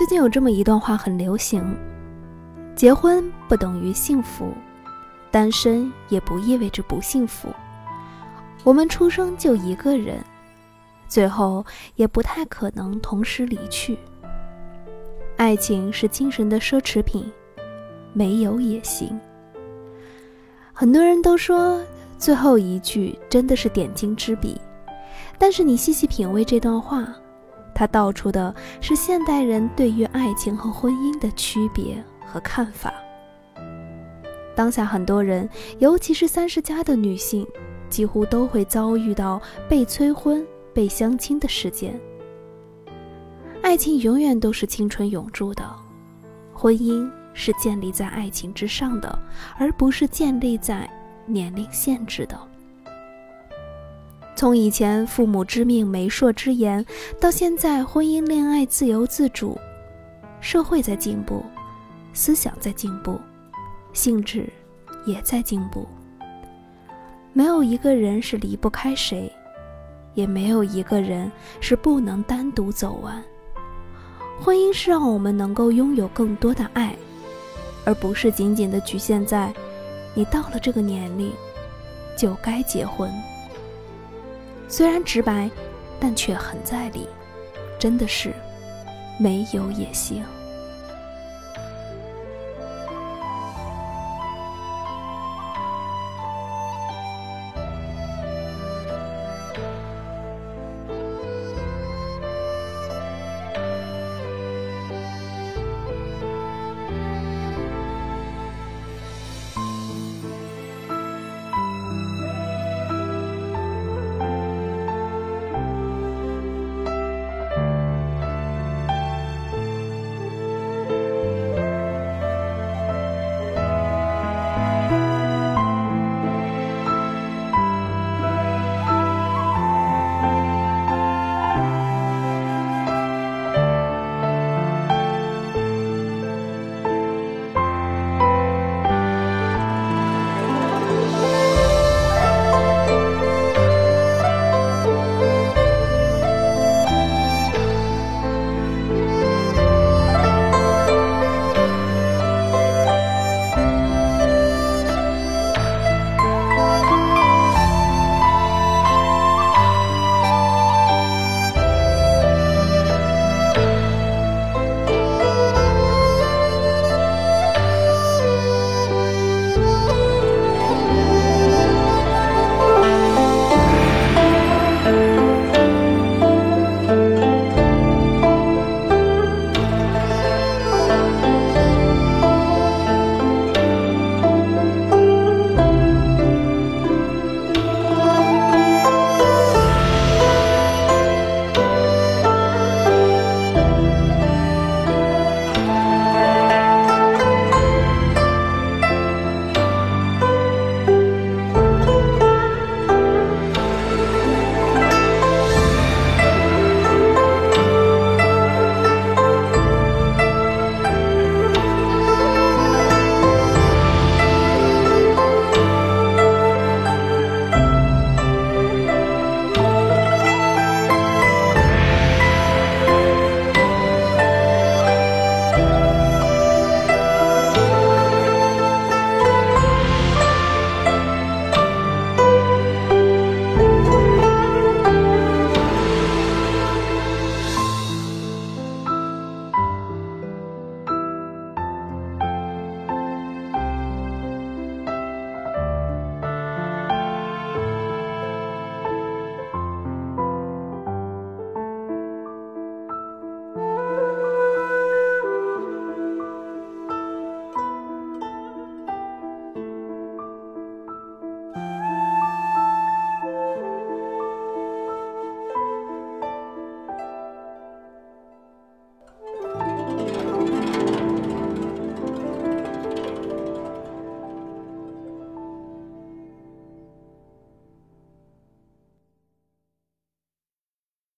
最近有这么一段话很流行：结婚不等于幸福，单身也不意味着不幸福。我们出生就一个人，最后也不太可能同时离去。爱情是精神的奢侈品，没有也行。很多人都说最后一句真的是点睛之笔，但是你细细品味这段话，它道出的是现代人对于爱情和婚姻的区别和看法。当下很多人，尤其是三十加的女性。几乎都会遭遇到被催婚、被相亲的事件。爱情永远都是青春永驻的，婚姻是建立在爱情之上的，而不是建立在年龄限制的。从以前父母之命、媒妁之言，到现在婚姻恋爱自由自主，社会在进步，思想在进步，性质也在进步。没有一个人是离不开谁，也没有一个人是不能单独走完。婚姻是让我们能够拥有更多的爱，而不是仅仅的局限在你到了这个年龄就该结婚。虽然直白，但却很在理，真的是没有也行。